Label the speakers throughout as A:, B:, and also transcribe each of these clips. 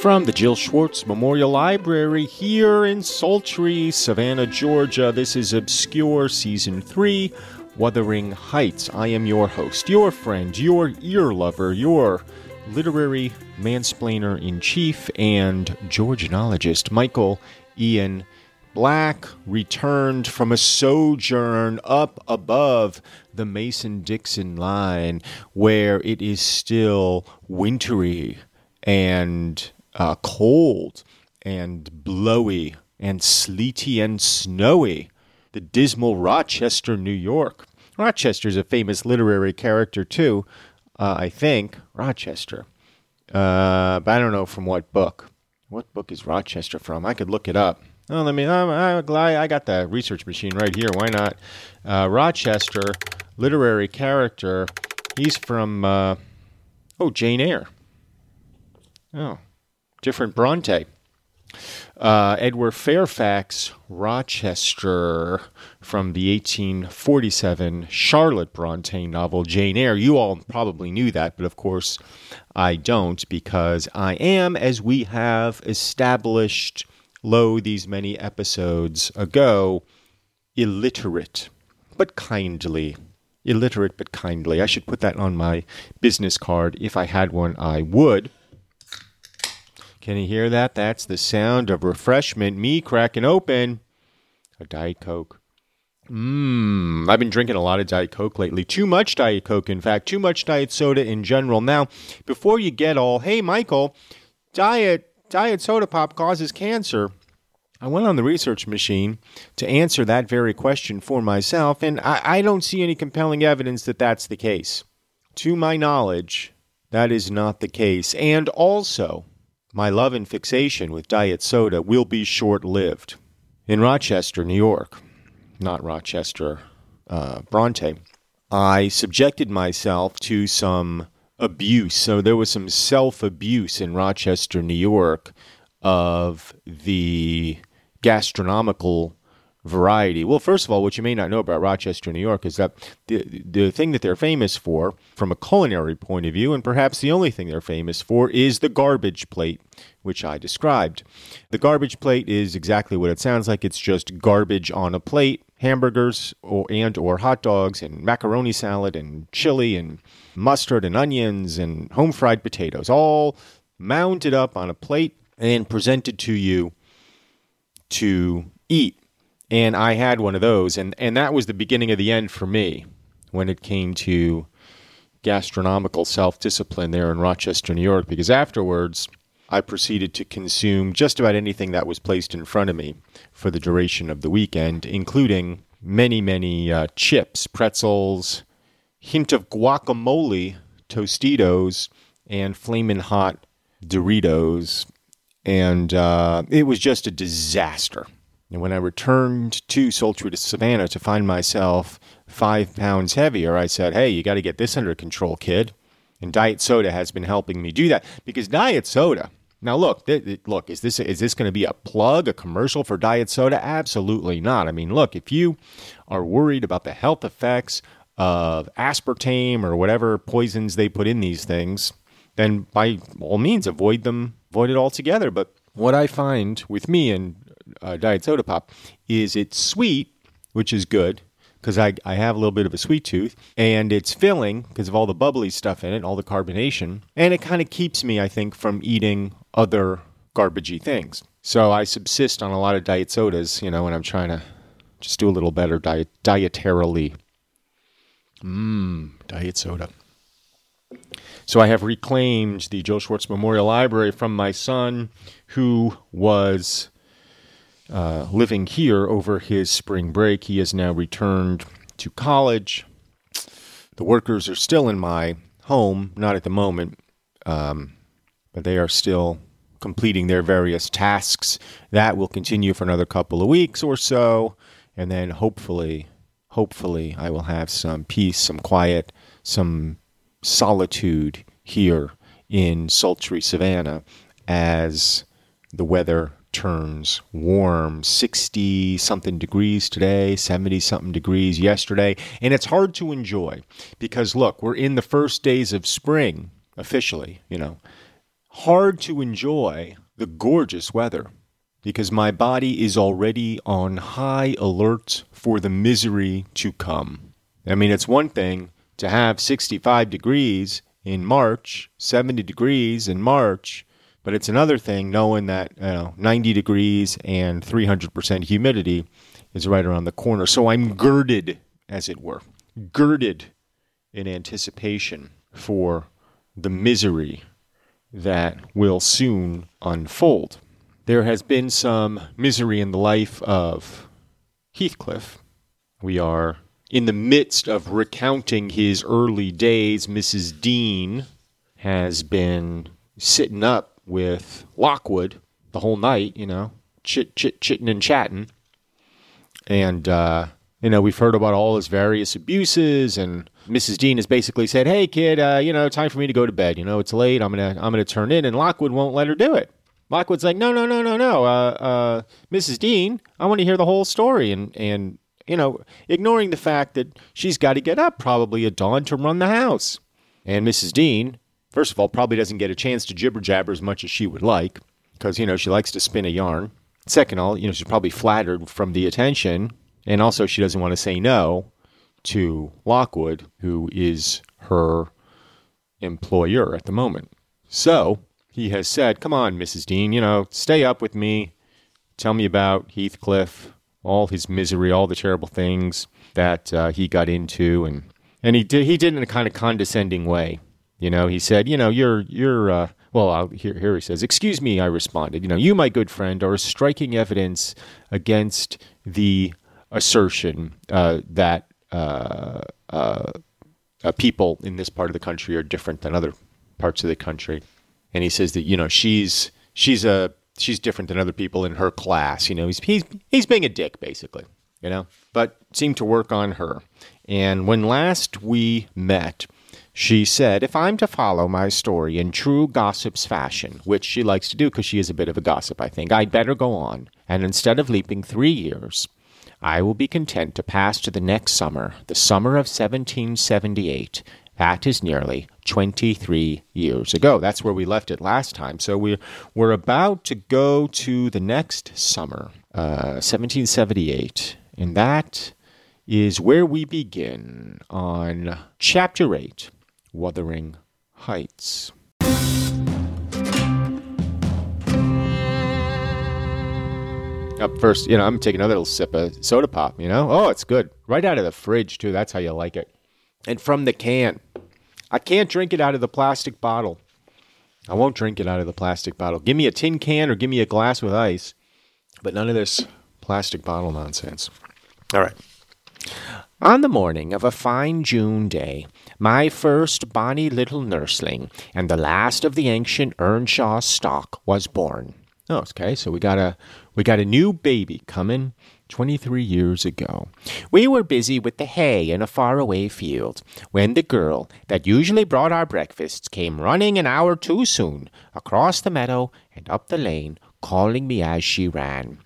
A: From the Jill Schwartz Memorial Library here in sultry Savannah, Georgia, this is Obscure Season 3 Wuthering Heights. I am your host, your friend, your ear lover, your literary mansplainer in chief, and Georgianologist Michael Ian Black returned from a sojourn up above the Mason Dixon line where it is still wintry and uh, cold and blowy and sleety and snowy. The dismal Rochester, New York. Rochester's a famous literary character too, uh, I think. Rochester. Uh, but I don't know from what book. What book is Rochester from? I could look it up. Oh, let me. I'm, I'm glad I got the research machine right here. Why not? Uh, Rochester, literary character. He's from. Uh, oh, Jane Eyre. Oh, different Bronte. Uh, Edward Fairfax Rochester from the 1847 Charlotte Bronte novel Jane Eyre. You all probably knew that, but of course I don't because I am, as we have established, lo, these many episodes ago, illiterate, but kindly. Illiterate but kindly. I should put that on my business card. If I had one, I would. Can you hear that? That's the sound of refreshment, me cracking open a Diet Coke. Mmm, I've been drinking a lot of Diet Coke lately. Too much Diet Coke, in fact, too much Diet Soda in general. Now, before you get all, hey, Michael, Diet, Diet Soda Pop causes cancer. I went on the research machine to answer that very question for myself, and I, I don't see any compelling evidence that that's the case. To my knowledge, that is not the case. And also, my love and fixation with diet soda will be short lived. In Rochester, New York, not Rochester, uh, Bronte, I subjected myself to some abuse. So there was some self abuse in Rochester, New York, of the gastronomical variety. Well, first of all, what you may not know about Rochester, New York, is that the the thing that they're famous for, from a culinary point of view, and perhaps the only thing they're famous for, is the garbage plate, which I described. The garbage plate is exactly what it sounds like. It's just garbage on a plate, hamburgers or and or hot dogs and macaroni salad and chili and mustard and onions and home fried potatoes, all mounted up on a plate and presented to you to eat and I had one of those, and, and that was the beginning of the end for me when it came to gastronomical self discipline there in Rochester, New York, because afterwards I proceeded to consume just about anything that was placed in front of me for the duration of the weekend, including many, many uh, chips, pretzels, hint of guacamole, Tostitos, and flaming hot Doritos. And uh, it was just a disaster. And when I returned to sultry to Savannah to find myself five pounds heavier, I said, hey, you got to get this under control, kid. And diet soda has been helping me do that because diet soda. Now look, th- look, is this is this going to be a plug, a commercial for diet soda? Absolutely not. I mean, look, if you are worried about the health effects of aspartame or whatever poisons they put in these things, then by all means avoid them, avoid it altogether. But what I find with me and uh, diet soda pop is it's sweet, which is good because I, I have a little bit of a sweet tooth and it's filling because of all the bubbly stuff in it, all the carbonation. And it kind of keeps me, I think, from eating other garbagey things. So I subsist on a lot of diet sodas, you know, when I'm trying to just do a little better diet dietarily. Mmm, diet soda. So I have reclaimed the Joe Schwartz Memorial Library from my son, who was uh, living here over his spring break. He has now returned to college. The workers are still in my home, not at the moment, um, but they are still completing their various tasks. That will continue for another couple of weeks or so, and then hopefully, hopefully, I will have some peace, some quiet, some solitude here in sultry Savannah as the weather turns warm 60 something degrees today 70 something degrees yesterday. And it's hard to enjoy because look we're in the first days of spring officially you know. Hard to enjoy the gorgeous weather because my body is already on high alert for the misery to come. I mean it's one thing to have 65 degrees in march 70 degrees in march but it's another thing knowing that you know, 90 degrees and 300% humidity is right around the corner. So I'm girded, as it were, girded in anticipation for the misery that will soon unfold. There has been some misery in the life of Heathcliff. We are in the midst of recounting his early days. Mrs. Dean has been sitting up with Lockwood the whole night, you know, chit, chit, chitting and chatting. And, uh, you know, we've heard about all his various abuses, and Mrs. Dean has basically said, "Hey, kid, uh, you know, time for me to go to bed. You know, it's late. I'm gonna, I'm gonna turn in." And Lockwood won't let her do it. Lockwood's like, "No, no, no, no, no, uh, uh, Mrs. Dean, I want to hear the whole story." And and you know, ignoring the fact that she's got to get up probably at dawn to run the house. And Mrs. Dean, first of all, probably doesn't get a chance to jibber jabber as much as she would like because, you know, she likes to spin a yarn. Second of all, you know, she's probably flattered from the attention. And also, she doesn't want to say no to Lockwood, who is her employer at the moment. So he has said, Come on, Mrs. Dean, you know, stay up with me. Tell me about Heathcliff, all his misery, all the terrible things that uh, he got into. And, and he did, he did it in a kind of condescending way. You know, he said, you know, you're, you're, uh, well, I'll, here, here he says, excuse me, I responded, you know, you, my good friend, are striking evidence against the assertion uh, that uh, uh, uh, people in this part of the country are different than other parts of the country. And he says that, you know, she's, she's a, she's different than other people in her class. You know, he's, he's, he's being a dick, basically, you know, but seemed to work on her. And when last we met, she said, If I'm to follow my story in true gossip's fashion, which she likes to do because she is a bit of a gossip, I think, I'd better go on. And instead of leaping three years, I will be content to pass to the next summer, the summer of 1778. That is nearly 23 years ago. That's where we left it last time. So we're, we're about to go to the next summer, uh, 1778. And that is where we begin on chapter 8 Wuthering Heights. Up first, you know, I'm taking another little sip of soda pop, you know? Oh, it's good. Right out of the fridge, too. That's how you like it. And from the can. I can't drink it out of the plastic bottle. I won't drink it out of the plastic bottle. Give me a tin can or give me a glass with ice, but none of this plastic bottle nonsense. All right. On the morning of a fine June day, my first bonny little nursling and the last of the ancient Earnshaw stock was born. Oh, okay, so we got a we got a new baby coming 23 years ago. We were busy with the hay in a faraway field when the girl that usually brought our breakfasts came running an hour too soon across the meadow and up the lane, calling me as she ran.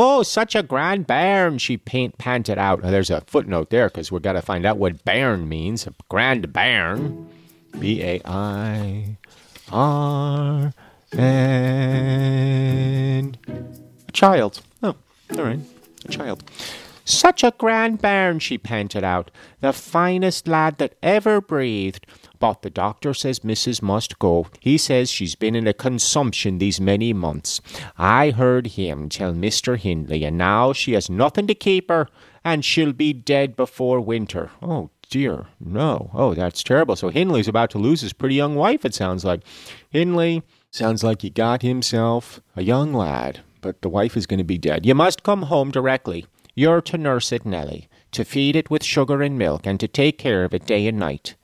A: Oh, such a grand bairn, she paint, panted out. There's a footnote there because we've got to find out what bairn means. A grand bairn. B A I R N. A child. Oh, all right. A child. Such a grand bairn, she panted out. The finest lad that ever breathed. But the doctor says Mrs. must go. He says she's been in a consumption these many months. I heard him tell Mr. Hindley, and now she has nothing to keep her, and she'll be dead before winter. Oh, dear, no. Oh, that's terrible. So Hindley's about to lose his pretty young wife, it sounds like. Hindley sounds like he got himself a young lad, but the wife is going to be dead. You must come home directly. You're to nurse it, Nelly, to feed it with sugar and milk, and to take care of it day and night.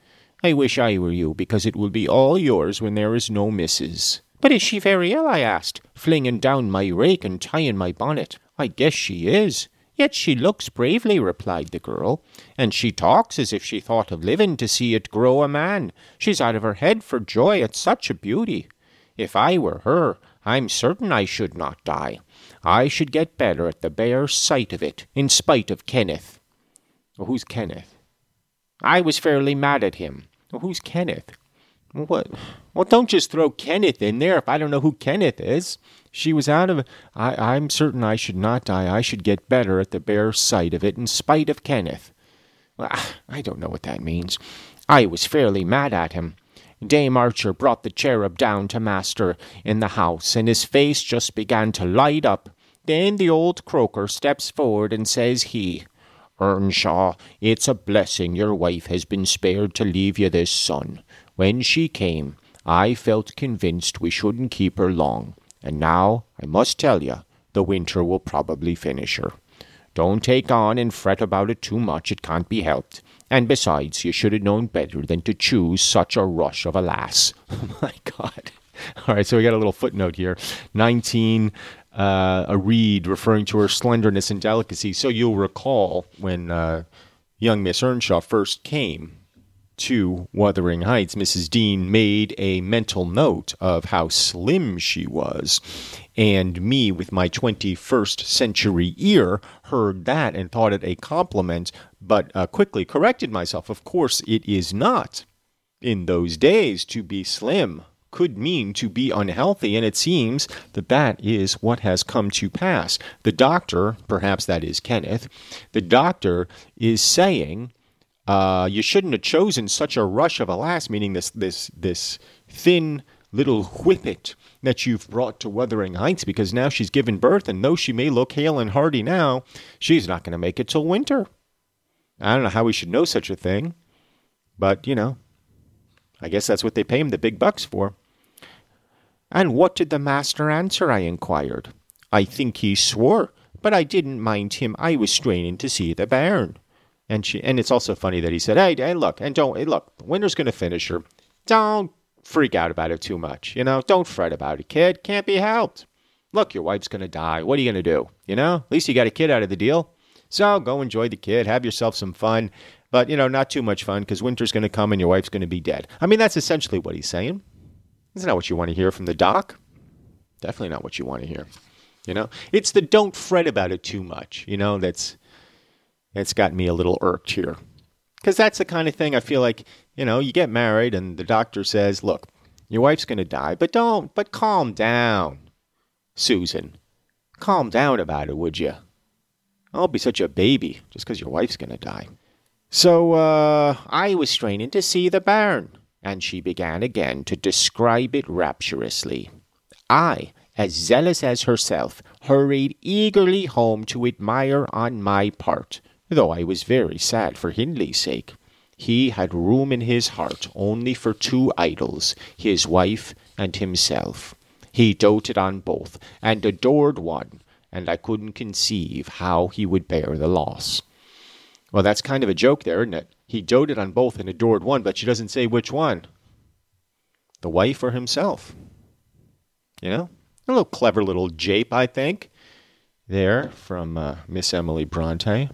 A: I wish I were you, because it will be all yours when there is no missus. But is she very ill? I asked, flinging down my rake and tying my bonnet. I guess she is. Yet she looks bravely, replied the girl, and she talks as if she thought of living to see it grow a man. She's out of her head for joy at such a beauty. If I were her, I'm certain I should not die. I should get better at the bare sight of it, in spite of Kenneth. Who's Kenneth? I was fairly mad at him. Well, who's Kenneth? What? Well, don't just throw Kenneth in there if I don't know who Kenneth is. She was out of. I, I'm certain I should not die. I should get better at the bare sight of it, in spite of Kenneth. Well, ah, I don't know what that means. I was fairly mad at him. Dame Archer brought the cherub down to master in the house, and his face just began to light up. Then the old croaker steps forward and says he, Earnshaw, it's a blessing your wife has been spared to leave you this son. When she came, I felt convinced we shouldn't keep her long, and now I must tell you, the winter will probably finish her. Don't take on and fret about it too much, it can't be helped. And besides, you should have known better than to choose such a rush of a lass. Oh my God. All right, so we got a little footnote here. 19 uh, a reed referring to her slenderness and delicacy. So you'll recall when uh, young Miss Earnshaw first came to Wuthering Heights, Mrs. Dean made a mental note of how slim she was. And me, with my 21st century ear, heard that and thought it a compliment, but uh, quickly corrected myself. Of course, it is not in those days to be slim could mean to be unhealthy, and it seems that that is what has come to pass. The doctor, perhaps that is Kenneth, the doctor is saying, uh, you shouldn't have chosen such a rush of a lass, meaning this this this thin little whippet that you've brought to Wuthering Heights, because now she's given birth, and though she may look hale and hearty now, she's not going to make it till winter. I don't know how we should know such a thing, but you know, I guess that's what they pay him the big bucks for. And what did the master answer? I inquired. I think he swore, but I didn't mind him. I was straining to see the bairn. And she, and it's also funny that he said, "Hey, hey, look, and don't, hey, look, winter's going to finish her. Don't freak out about it too much. You know, don't fret about it, kid. Can't be helped. Look, your wife's going to die. What are you going to do? You know, at least you got a kid out of the deal. So go enjoy the kid, have yourself some fun, but you know, not too much fun because winter's going to come and your wife's going to be dead. I mean, that's essentially what he's saying. Not what you want to hear from the doc. Definitely not what you want to hear. You know, it's the don't fret about it too much. You know, that's that's got me a little irked here, because that's the kind of thing I feel like. You know, you get married and the doctor says, "Look, your wife's going to die, but don't, but calm down, Susan. Calm down about it, would you? I'll be such a baby just because your wife's going to die." So uh, I was straining to see the bairn and she began again to describe it rapturously. I, as zealous as herself, hurried eagerly home to admire on my part, though I was very sad for Hindley's sake. He had room in his heart only for two idols, his wife and himself. He doted on both, and adored one, and I couldn't conceive how he would bear the loss. Well, that's kind of a joke there, isn't it? He doted on both and adored one, but she doesn't say which one. The wife or himself. You know? A little clever little jape, I think, there from uh, Miss Emily Bronte.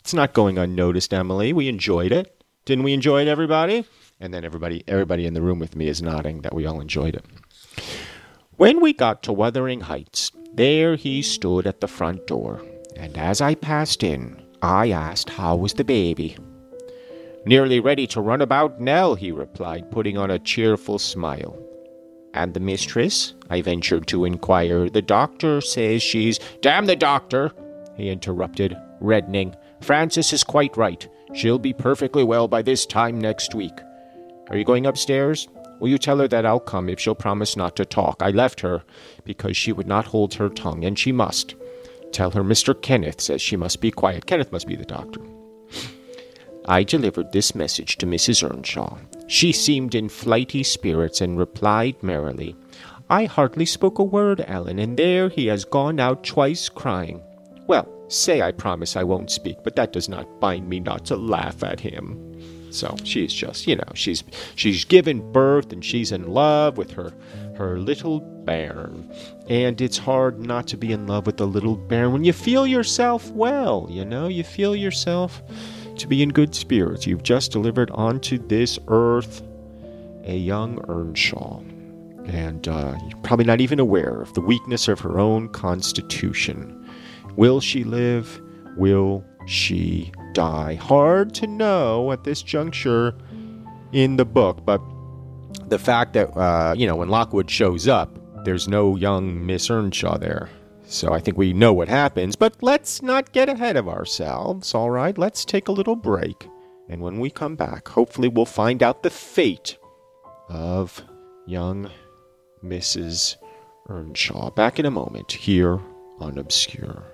A: It's not going unnoticed, Emily. We enjoyed it. Didn't we enjoy it, everybody? And then everybody, everybody in the room with me is nodding that we all enjoyed it. When we got to Wuthering Heights, there he stood at the front door, and as I passed in, I asked how was the baby. Nearly ready to run about Nell, he replied, putting on a cheerful smile. And the mistress? I ventured to inquire. The doctor says she's. Damn the doctor! he interrupted, reddening. Frances is quite right. She'll be perfectly well by this time next week. Are you going upstairs? Will you tell her that I'll come if she'll promise not to talk? I left her because she would not hold her tongue, and she must. Tell her Mr. Kenneth says she must be quiet. Kenneth must be the doctor. I delivered this message to Mrs. Earnshaw. She seemed in flighty spirits and replied merrily, I hardly spoke a word, Ellen, and there he has gone out twice crying. Well, say I promise I won't speak, but that does not bind me not to laugh at him. So she's just, you know, she's she's given birth and she's in love with her her little bairn. And it's hard not to be in love with the little bairn when you feel yourself well, you know, you feel yourself to be in good spirits. You've just delivered onto this earth a young Earnshaw. And uh, you're probably not even aware of the weakness of her own constitution. Will she live? Will she die? Hard to know at this juncture in the book, but the fact that uh, you know when Lockwood shows up, there's no young Miss Earnshaw there. So I think we know what happens, but let's not get ahead of ourselves, all right? Let's take a little break. And when we come back, hopefully we'll find out the fate of young Mrs. Earnshaw. Back in a moment here on Obscure.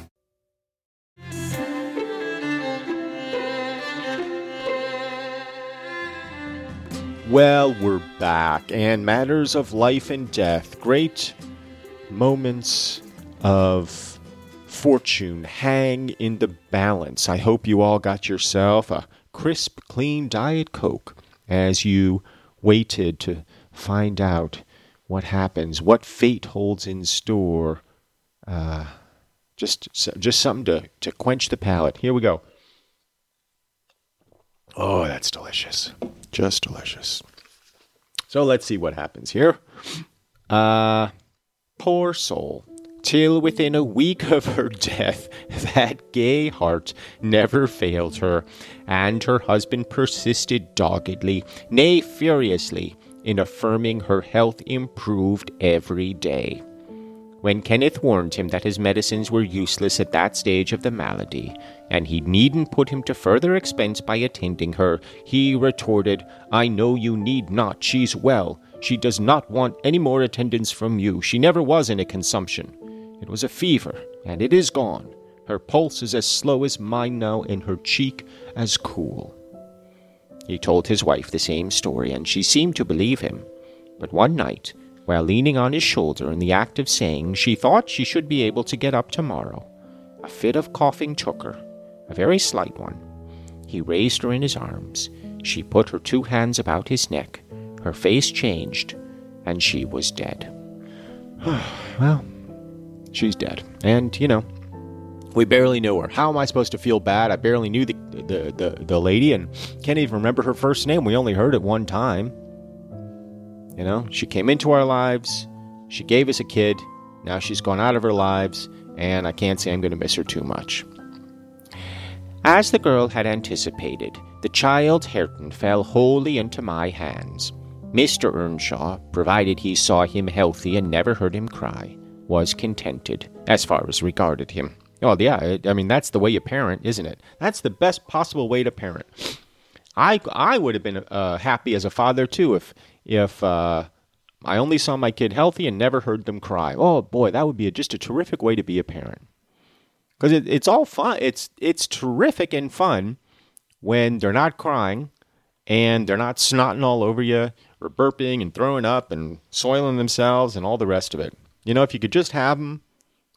A: Well, we're back, and matters of life and death, great moments of fortune hang in the balance. I hope you all got yourself a crisp, clean Diet Coke as you waited to find out what happens, what fate holds in store. Uh, just, just something to, to quench the palate. Here we go. Oh, that's delicious. Just delicious. So let's see what happens here. Uh, poor soul. Till within a week of her death, that gay heart never failed her, and her husband persisted doggedly, nay, furiously, in affirming her health improved every day. When Kenneth warned him that his medicines were useless at that stage of the malady, and he needn't put him to further expense by attending her, he retorted, I know you need not. She's well. She does not want any more attendance from you. She never was in a consumption. It was a fever, and it is gone. Her pulse is as slow as mine now, and her cheek as cool. He told his wife the same story, and she seemed to believe him. But one night, while leaning on his shoulder in the act of saying she thought she should be able to get up tomorrow, a fit of coughing took her, a very slight one. He raised her in his arms. She put her two hands about his neck. Her face changed, and she was dead. well, she's dead. And, you know, we barely knew her. How am I supposed to feel bad? I barely knew the, the, the, the lady and can't even remember her first name. We only heard it one time. You know, she came into our lives, she gave us a kid, now she's gone out of our lives, and I can't say I'm going to miss her too much. As the girl had anticipated, the child Hareton fell wholly into my hands. Mr. Earnshaw, provided he saw him healthy and never heard him cry, was contented, as far as regarded him. Oh, yeah, I mean, that's the way you parent, isn't it? That's the best possible way to parent. I, I would have been uh, happy as a father, too, if if uh, I only saw my kid healthy and never heard them cry. Oh boy, that would be a, just a terrific way to be a parent. Because it, it's all fun. It's it's terrific and fun when they're not crying and they're not snotting all over you or burping and throwing up and soiling themselves and all the rest of it. You know, if you could just have them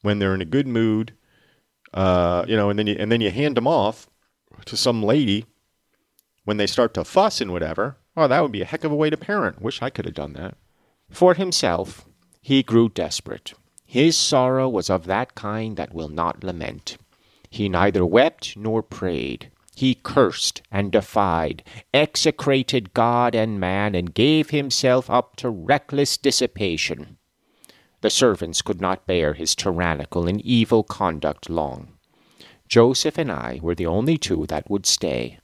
A: when they're in a good mood, uh, you know, and then you and then you hand them off to some lady when they start to fuss and whatever Oh, that would be a heck of a way to parent. Wish I could have done that. For himself, he grew desperate. His sorrow was of that kind that will not lament. He neither wept nor prayed. He cursed and defied, execrated God and man, and gave himself up to reckless dissipation. The servants could not bear his tyrannical and evil conduct long. Joseph and I were the only two that would stay.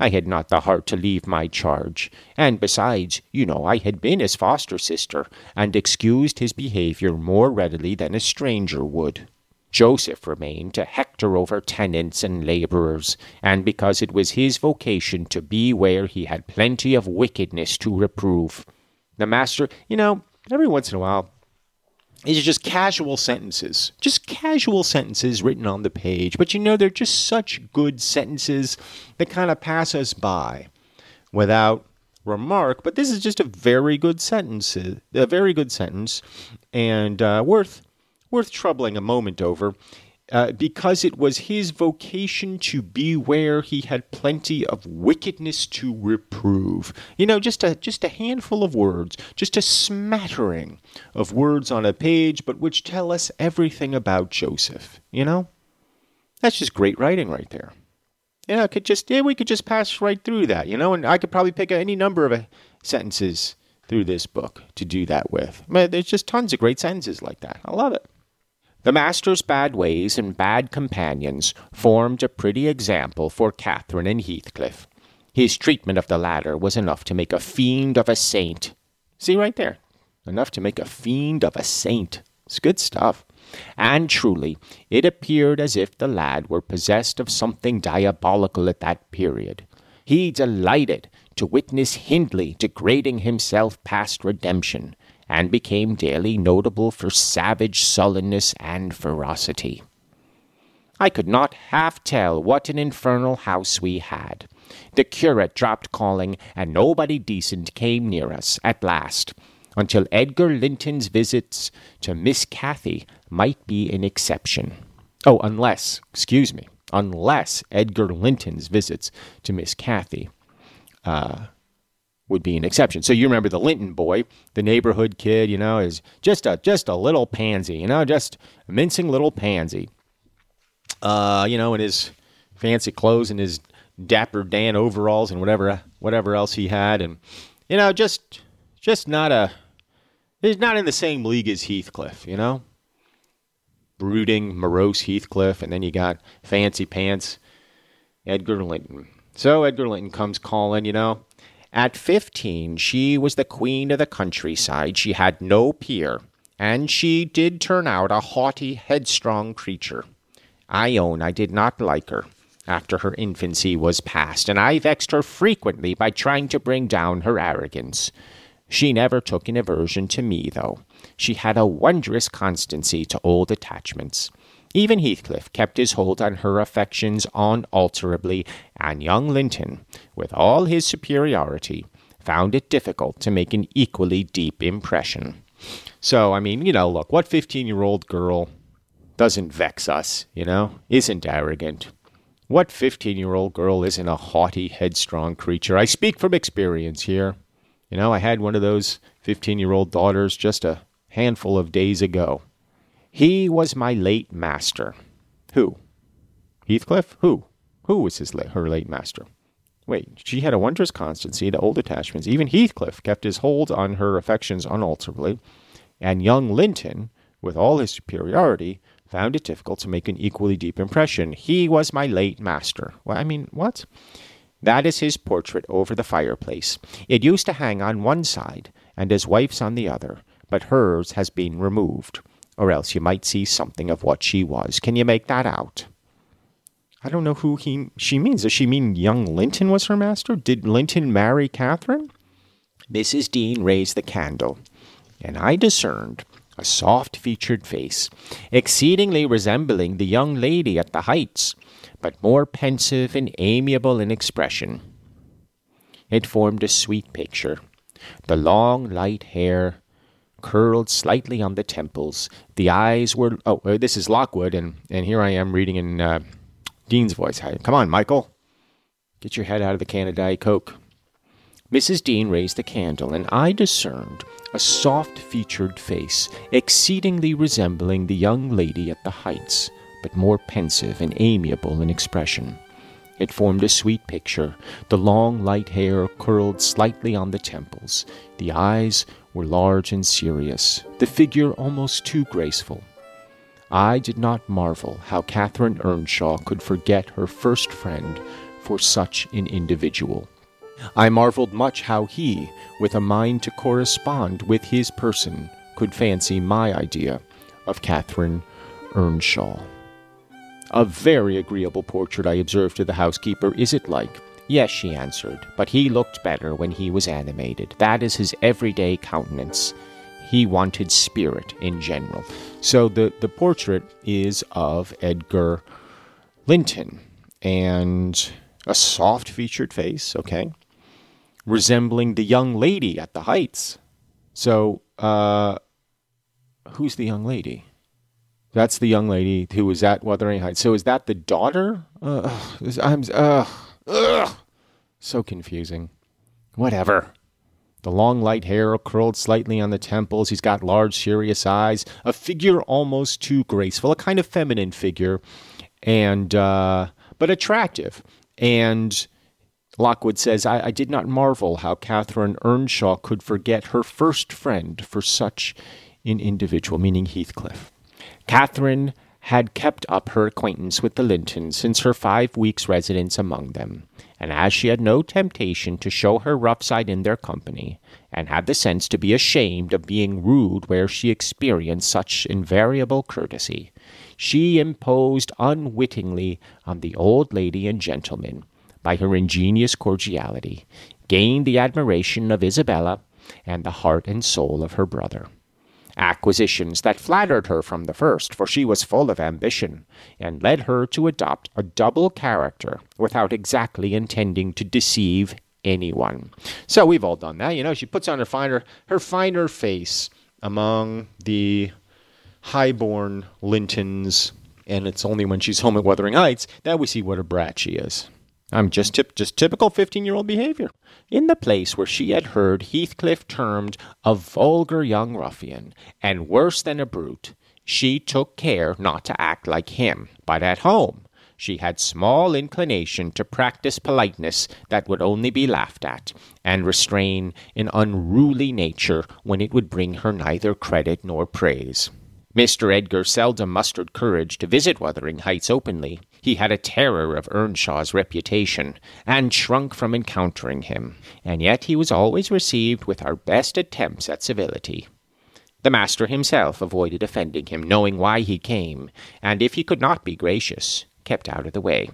A: I had not the heart to leave my charge, and besides, you know, I had been his foster sister, and excused his behavior more readily than a stranger would. Joseph remained to hector over tenants and laborers, and because it was his vocation to be where he had plenty of wickedness to reprove. The master, you know, every once in a while, these are just casual sentences, just casual sentences written on the page. But you know, they're just such good sentences that kind of pass us by without remark. But this is just a very good sentence, a very good sentence, and uh, worth worth troubling a moment over uh, because it was his vocation to be where he had plenty of wickedness to reprove. You know, just a just a handful of words, just a smattering of words on a page, but which tell us everything about Joseph. You know, that's just great writing right there. Yeah, could just yeah, we could just pass right through that. You know, and I could probably pick any number of uh, sentences through this book to do that with. I mean, there's just tons of great sentences like that. I love it. The master's bad ways and bad companions formed a pretty example for Catherine and Heathcliff. His treatment of the latter was enough to make a fiend of a saint. See right there. Enough to make a fiend of a saint. It's good stuff. And truly, it appeared as if the lad were possessed of something diabolical at that period. He delighted to witness Hindley degrading himself past redemption, and became daily notable for savage sullenness and ferocity. I could not half tell what an infernal house we had. The curate dropped calling, and nobody decent came near us at last, until Edgar Linton's visits to Miss Cathy might be an exception. Oh, unless, excuse me, unless Edgar Linton's visits to Miss Cathy uh, would be an exception. So you remember the Linton boy, the neighborhood kid, you know, is just a just a little pansy, you know, just a mincing little pansy. Uh, you know, in his fancy clothes and his dapper Dan overalls and whatever whatever else he had, and you know, just just not a he's not in the same league as Heathcliff, you know. Brooding, morose Heathcliff, and then you got fancy pants Edgar Linton. So Edgar Linton comes calling, you know. At 15, she was the queen of the countryside. She had no peer, and she did turn out a haughty, headstrong creature. I own I did not like her after her infancy was past, and I vexed her frequently by trying to bring down her arrogance. She never took an aversion to me, though. She had a wondrous constancy to old attachments. Even Heathcliff kept his hold on her affections unalterably, and young Linton, with all his superiority, found it difficult to make an equally deep impression. So, I mean, you know, look, what 15 year old girl doesn't vex us, you know, isn't arrogant? What 15 year old girl isn't a haughty, headstrong creature? I speak from experience here. You know, I had one of those 15 year old daughters just a handful of days ago. He was my late master. Who? Heathcliff? Who? Who was his her late master? Wait, she had a wondrous constancy to old attachments. Even Heathcliff kept his hold on her affections unalterably, and young Linton, with all his superiority, found it difficult to make an equally deep impression. He was my late master. Well, I mean, what? That is his portrait over the fireplace. It used to hang on one side, and his wife's on the other, but hers has been removed, or else you might see something of what she was. Can you make that out? I don't know who he she means. Does she mean young Linton was her master? Did Linton marry Catherine? Mrs. Dean raised the candle, and I discerned a soft featured face, exceedingly resembling the young lady at the Heights, but more pensive and amiable in expression. It formed a sweet picture. The long, light hair curled slightly on the temples. The eyes were. Oh, uh, this is Lockwood, and, and here I am reading in uh, Dean's voice. Come on, Michael. Get your head out of the can of Diet Coke. Mrs. Dean raised the candle, and I discerned a soft featured face, exceedingly resembling the young lady at the Heights, but more pensive and amiable in expression. It formed a sweet picture. The long, light hair curled slightly on the temples. The eyes were large and serious, the figure almost too graceful. I did not marvel how Catherine Earnshaw could forget her first friend for such an individual. I marveled much how he, with a mind to correspond with his person, could fancy my idea of Catherine Earnshaw. A very agreeable portrait, I observed to the housekeeper. Is it like? Yes, she answered, but he looked better when he was animated. That is his everyday countenance. He wanted spirit in general. So the, the portrait is of Edgar Linton and a soft featured face, okay, resembling the young lady at the Heights. So, uh, who's the young lady? That's the young lady who was at Wuthering Heights. So is that the daughter? Uh, I'm uh, ugh, so confusing. Whatever. The long light hair curled slightly on the temples. He's got large, serious eyes. A figure almost too graceful, a kind of feminine figure, and uh, but attractive. And Lockwood says, I, I did not marvel how Catherine Earnshaw could forget her first friend for such an individual, meaning Heathcliff. Catherine had kept up her acquaintance with the Lintons since her five weeks' residence among them, and as she had no temptation to show her rough side in their company, and had the sense to be ashamed of being rude where she experienced such invariable courtesy, she imposed unwittingly on the old lady and gentleman by her ingenious cordiality, gained the admiration of Isabella and the heart and soul of her brother acquisitions that flattered her from the first, for she was full of ambition, and led her to adopt a double character without exactly intending to deceive anyone. So we've all done that, you know. She puts on her finer her finer face among the highborn Lintons, and it's only when she's home at Wuthering Heights that we see what a brat she is. I'm just tip, just typical 15 year old behavior. In the place where she had heard Heathcliff termed a vulgar young ruffian, and worse than a brute, she took care not to act like him. But at home, she had small inclination to practice politeness that would only be laughed at, and restrain an unruly nature when it would bring her neither credit nor praise. Mr. Edgar seldom mustered courage to visit Wuthering Heights openly. He had a terror of Earnshaw's reputation, and shrunk from encountering him, and yet he was always received with our best attempts at civility. The master himself avoided offending him, knowing why he came, and if he could not be gracious, kept out of the way.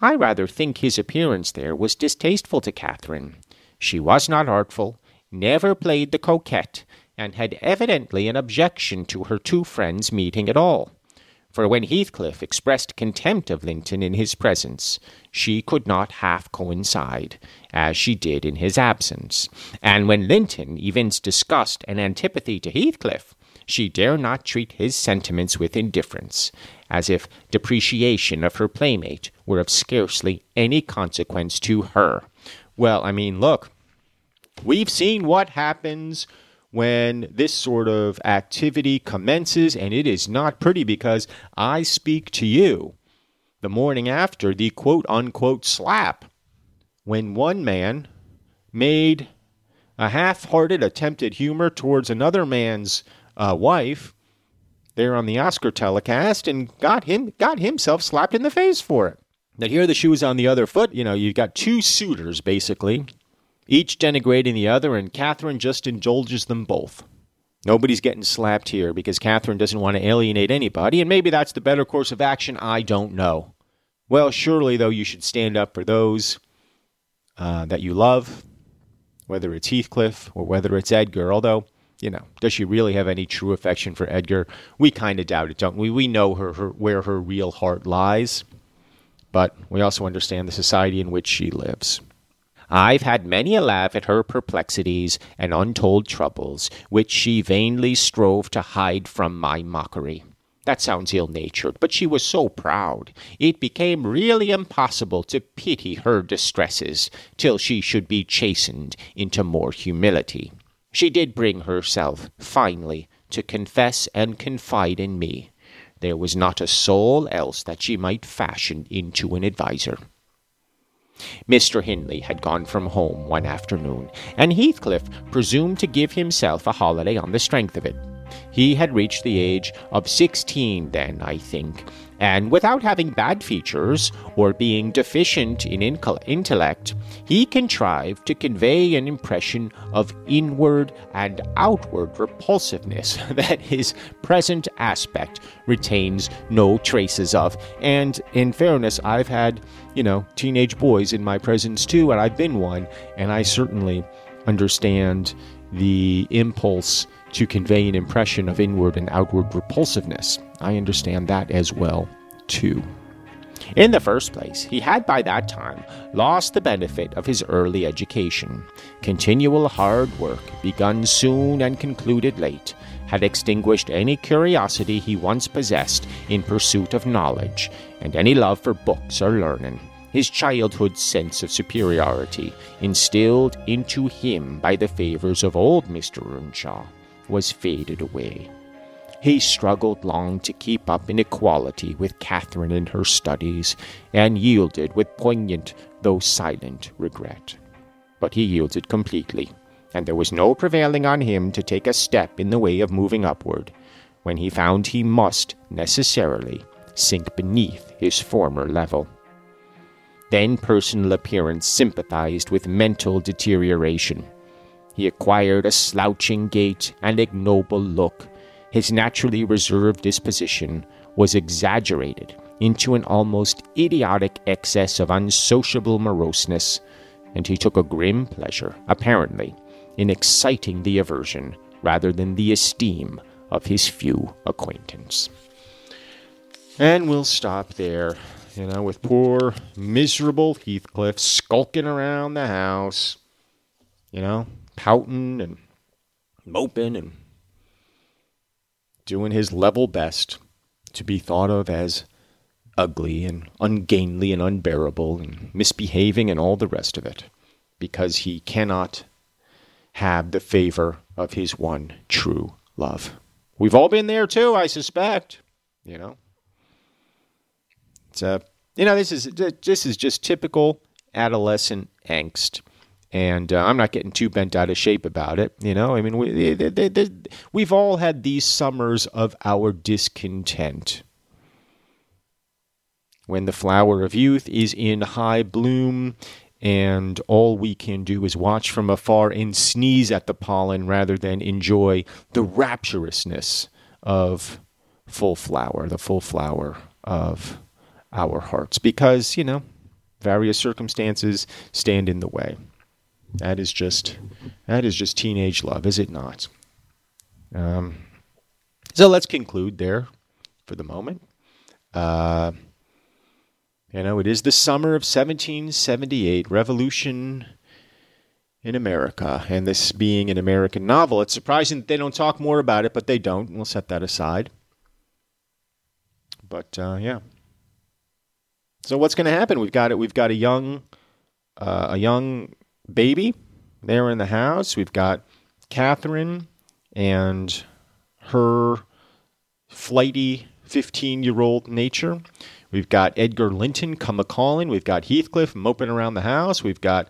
A: I rather think his appearance there was distasteful to Catherine. She was not artful, never played the coquette, and had evidently an objection to her two friends meeting at all. For when Heathcliff expressed contempt of Linton in his presence, she could not half coincide, as she did in his absence. And when Linton evinced disgust and antipathy to Heathcliff, she dare not treat his sentiments with indifference, as if depreciation of her playmate were of scarcely any consequence to her. Well, I mean, look, we've seen what happens when this sort of activity commences, and it is not pretty because I speak to you the morning after the quote unquote slap when one man made a half hearted attempt at humor towards another man's uh, wife there on the Oscar telecast and got him got himself slapped in the face for it. Now here the shoe is on the other foot. You know, you've got two suitors basically each denigrating the other, and Catherine just indulges them both. Nobody's getting slapped here because Catherine doesn't want to alienate anybody, and maybe that's the better course of action. I don't know. Well, surely, though, you should stand up for those uh, that you love, whether it's Heathcliff or whether it's Edgar. Although, you know, does she really have any true affection for Edgar? We kind of doubt it, don't we? We know her, her where her real heart lies, but we also understand the society in which she lives. I've had many a laugh at her perplexities and untold troubles, which she vainly strove to hide from my mockery. That sounds ill natured, but she was so proud, it became really impossible to pity her distresses till she should be chastened into more humility. She did bring herself, finally, to confess and confide in me. There was not a soul else that she might fashion into an adviser. Mr. Hindley had gone from home one afternoon, and Heathcliff presumed to give himself a holiday on the strength of it. He had reached the age of sixteen then, I think, and without having bad features or being deficient in intellect, he contrived to convey an impression of inward and outward repulsiveness that his present aspect retains no traces of. And in fairness, I've had, you know, teenage boys in my presence too, and I've been one, and I certainly understand the impulse to convey an impression of inward and outward repulsiveness. I understand that as well, too. In the first place, he had by that time lost the benefit of his early education. Continual hard work, begun soon and concluded late, had extinguished any curiosity he once possessed in pursuit of knowledge, and any love for books or learning. His childhood sense of superiority, instilled into him by the favors of old Mr. Earnshaw, was faded away. He struggled long to keep up in equality with Catherine in her studies, and yielded with poignant though silent regret. But he yielded completely, and there was no prevailing on him to take a step in the way of moving upward, when he found he must necessarily sink beneath his former level. Then personal appearance sympathized with mental deterioration. He acquired a slouching gait and ignoble look. His naturally reserved disposition was exaggerated into an almost idiotic excess of unsociable moroseness, and he took a grim pleasure, apparently, in exciting the aversion rather than the esteem of his few acquaintance. And we'll stop there, you know, with poor, miserable Heathcliff skulking around the house, you know, pouting and moping and doing his level best to be thought of as ugly and ungainly and unbearable and misbehaving and all the rest of it because he cannot have the favor of his one true love. We've all been there too, I suspect. You know, it's a you know this is this is just typical adolescent angst and uh, I'm not getting too bent out of shape about it. You know, I mean, we, they, they, we've all had these summers of our discontent. When the flower of youth is in high bloom and all we can do is watch from afar and sneeze at the pollen rather than enjoy the rapturousness of full flower, the full flower of our hearts, because, you know, various circumstances stand in the way. That is just that is just teenage love, is it not? Um, so let's conclude there for the moment. Uh, you know, it is the summer of 1778, Revolution in America, and this being an American novel, it's surprising that they don't talk more about it, but they don't. We'll set that aside. But uh, yeah. So what's going to happen? We've got it. We've got a young, uh, a young baby there in the house. We've got Catherine and her flighty 15 year old nature. We've got Edgar Linton come a calling. We've got Heathcliff moping around the house. We've got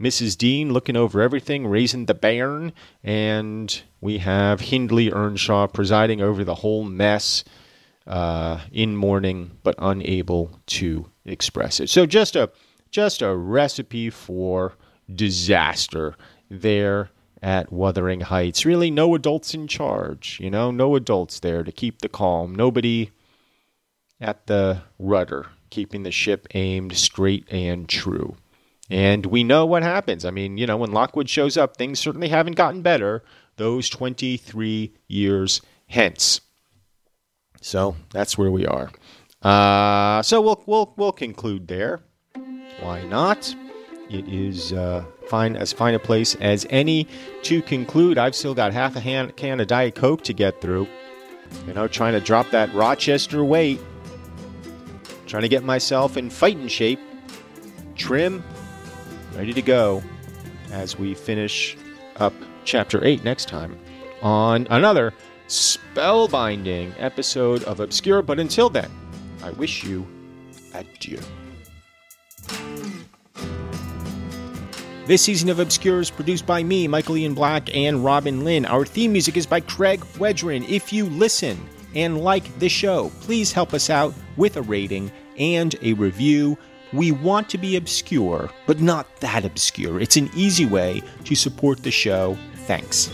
A: Mrs. Dean looking over everything, raising the bairn. And we have Hindley Earnshaw presiding over the whole mess uh, in mourning, but unable to express it. So just a just a recipe for disaster there at Wuthering Heights. Really, no adults in charge, you know, no adults there to keep the calm. Nobody at the rudder, keeping the ship aimed straight and true. And we know what happens. I mean, you know, when Lockwood shows up, things certainly haven't gotten better those 23 years hence. So that's where we are. Uh, so we'll, we'll, we'll conclude there. Why not? It is uh, fine as fine a place as any to conclude. I've still got half a hand, can of Diet Coke to get through. You know, trying to drop that Rochester weight trying to get myself in fighting shape, trim, ready to go as we finish up chapter 8 next time on another spellbinding episode of Obscure. But until then, I wish you adieu. This season of Obscure is produced by me, Michael Ian Black, and Robin Lynn. Our theme music is by Craig Wedren. If you listen, and like the show, please help us out with a rating and a review. We want to be obscure, but not that obscure. It's an easy way to support the show. Thanks.